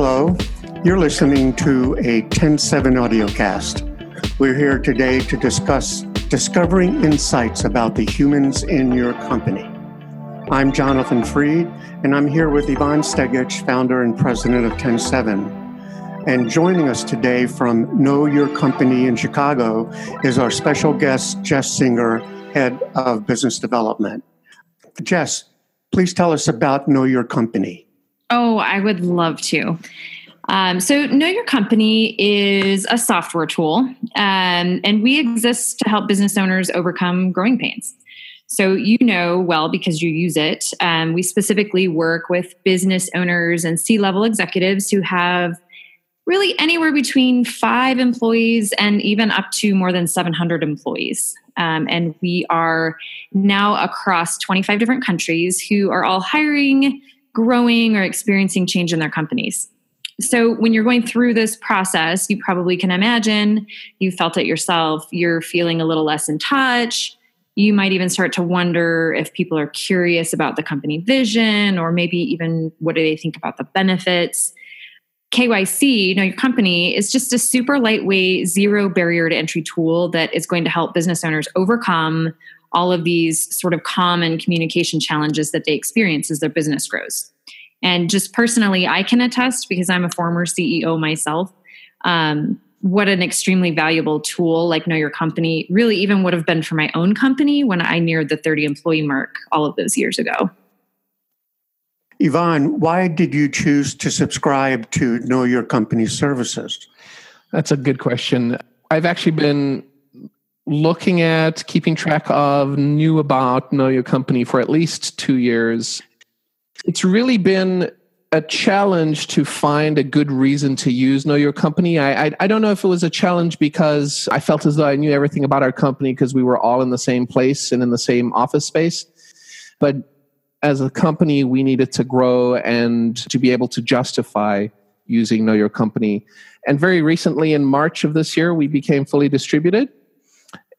Hello, you're listening to a TEN7 audiocast. We're here today to discuss discovering insights about the humans in your company. I'm Jonathan Freed, and I'm here with Ivan Stegic, founder and president of TEN7. And joining us today from Know Your Company in Chicago is our special guest, Jess Singer, head of business development. Jess, please tell us about Know Your Company. Oh, I would love to. Um, so, Know Your Company is a software tool, um, and we exist to help business owners overcome growing pains. So, you know well because you use it. Um, we specifically work with business owners and C level executives who have really anywhere between five employees and even up to more than 700 employees. Um, and we are now across 25 different countries who are all hiring, growing, or experiencing change in their companies. So, when you're going through this process, you probably can imagine you felt it yourself. You're feeling a little less in touch. You might even start to wonder if people are curious about the company vision, or maybe even what do they think about the benefits. KYC, you know, your company is just a super lightweight, zero barrier to entry tool that is going to help business owners overcome all of these sort of common communication challenges that they experience as their business grows. And just personally, I can attest because I'm a former CEO myself. Um, what an extremely valuable tool like Know Your Company really even would have been for my own company when I neared the 30 employee mark all of those years ago. Ivan, why did you choose to subscribe to Know Your Company services? That's a good question. I've actually been looking at keeping track of new about Know Your Company for at least two years. It's really been a challenge to find a good reason to use Know Your Company. I, I, I don't know if it was a challenge because I felt as though I knew everything about our company because we were all in the same place and in the same office space. But as a company, we needed to grow and to be able to justify using Know Your Company. And very recently, in March of this year, we became fully distributed.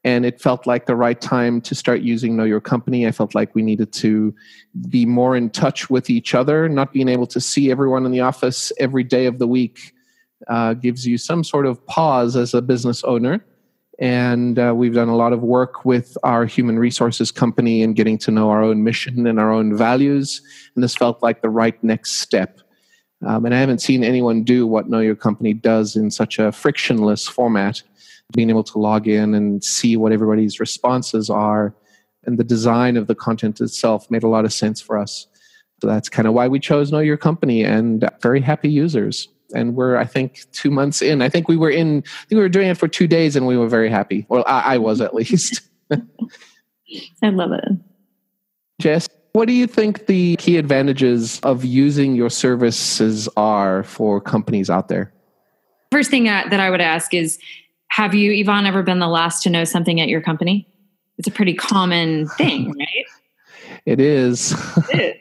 And it felt like the right time to start using Know Your Company. I felt like we needed to be more in touch with each other. Not being able to see everyone in the office every day of the week uh, gives you some sort of pause as a business owner and uh, we've done a lot of work with our human resources company and getting to know our own mission and our own values and this felt like the right next step um, and i haven't seen anyone do what know your company does in such a frictionless format being able to log in and see what everybody's responses are and the design of the content itself made a lot of sense for us so that's kind of why we chose know your company and very happy users and we're I think two months in. I think we were in. I think we were doing it for two days, and we were very happy. Well, I, I was at least. I love it. Jess, what do you think the key advantages of using your services are for companies out there? First thing uh, that I would ask is Have you, Ivan, ever been the last to know something at your company? It's a pretty common thing, right? it is. it is.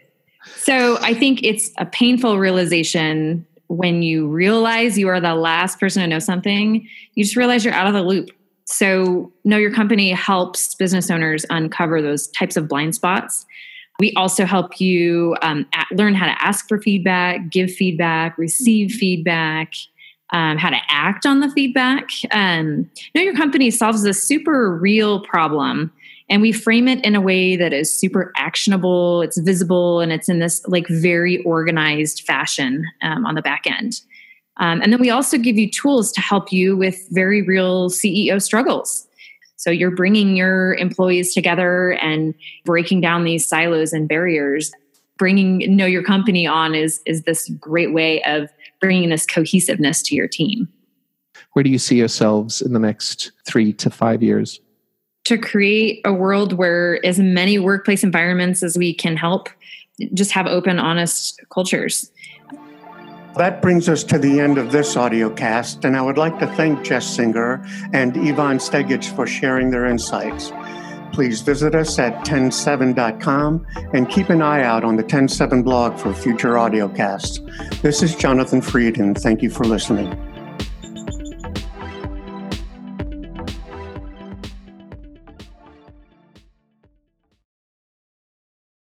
So I think it's a painful realization when you realize you are the last person to know something, you just realize you're out of the loop. So, Know Your Company helps business owners uncover those types of blind spots. We also help you um, at, learn how to ask for feedback, give feedback, receive feedback, um, how to act on the feedback. Um, know Your Company solves a super real problem and we frame it in a way that is super actionable it's visible and it's in this like very organized fashion um, on the back end. Um, and then we also give you tools to help you with very real ceo struggles. So you're bringing your employees together and breaking down these silos and barriers. Bringing know your company on is is this great way of bringing this cohesiveness to your team where do you see yourselves in the next three to five years to create a world where as many workplace environments as we can help just have open, honest cultures. That brings us to the end of this audio cast, and I would like to thank Jess Singer and Ivan Stegic for sharing their insights. Please visit us at TEN7.com and keep an eye out on the TEN7 blog for future audio casts. This is Jonathan Freed, and thank you for listening.